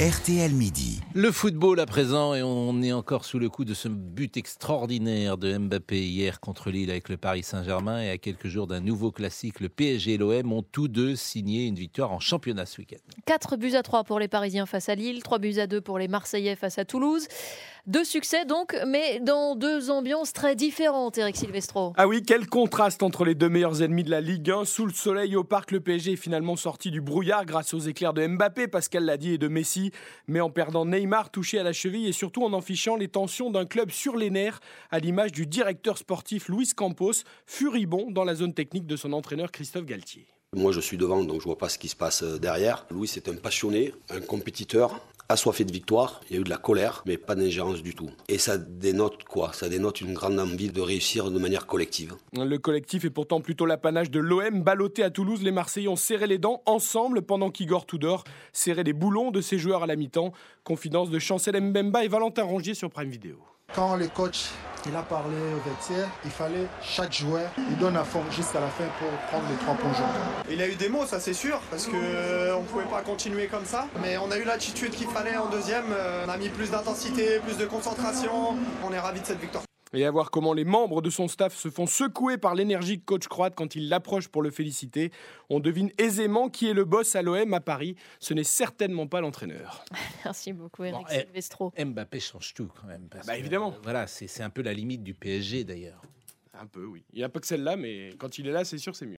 RTL Midi. Le football à présent, et on est encore sous le coup de ce but extraordinaire de Mbappé hier contre Lille avec le Paris Saint-Germain. Et à quelques jours d'un nouveau classique, le PSG et l'OM ont tous deux signé une victoire en championnat ce week-end. 4 buts à 3 pour les Parisiens face à Lille, 3 buts à 2 pour les Marseillais face à Toulouse. Deux succès donc, mais dans deux ambiances très différentes, Eric Silvestro. Ah oui, quel contraste entre les deux meilleurs ennemis de la Ligue 1. Sous le soleil au parc, le PSG est finalement sorti du brouillard grâce aux éclairs de Mbappé, Pascal l'a dit, et de Messi, mais en perdant Neymar touché à la cheville et surtout en affichant les tensions d'un club sur les nerfs, à l'image du directeur sportif Luis Campos, furibond dans la zone technique de son entraîneur Christophe Galtier. Moi, je suis devant, donc je vois pas ce qui se passe euh, derrière. Louis est un passionné, un compétiteur, assoiffé de victoire. Il y a eu de la colère, mais pas d'ingérence du tout. Et ça dénote quoi? Ça dénote une grande envie de réussir de manière collective. Le collectif est pourtant plutôt l'apanage de l'OM. Ballotté à Toulouse, les Marseillais ont serré les dents ensemble pendant qu'Igor Tudor serrait les boulons de ses joueurs à la mi-temps. Confidence de Chancel Mbemba et Valentin Rongier sur Prime Video. Quand le coach il a parlé au vestiaire, il fallait chaque joueur, il donne à fond jusqu'à la fin pour prendre les trois points jaunes. Il a eu des mots, ça c'est sûr, parce qu'on ne pouvait pas continuer comme ça. Mais on a eu l'attitude qu'il fallait en deuxième. On a mis plus d'intensité, plus de concentration. On est ravis de cette victoire. Et à voir comment les membres de son staff se font secouer par l'énergique coach croate quand il l'approche pour le féliciter. On devine aisément qui est le boss à l'OM à Paris. Ce n'est certainement pas l'entraîneur. Merci beaucoup, Eric Bon, eh, Silvestro. Mbappé change tout quand même. parce Bah, que, évidemment. euh, voilà, c'est c'est un peu la limite du PSG d'ailleurs. Un peu, oui. Il n'y a pas que celle-là, mais quand il est là, c'est sûr, c'est mieux.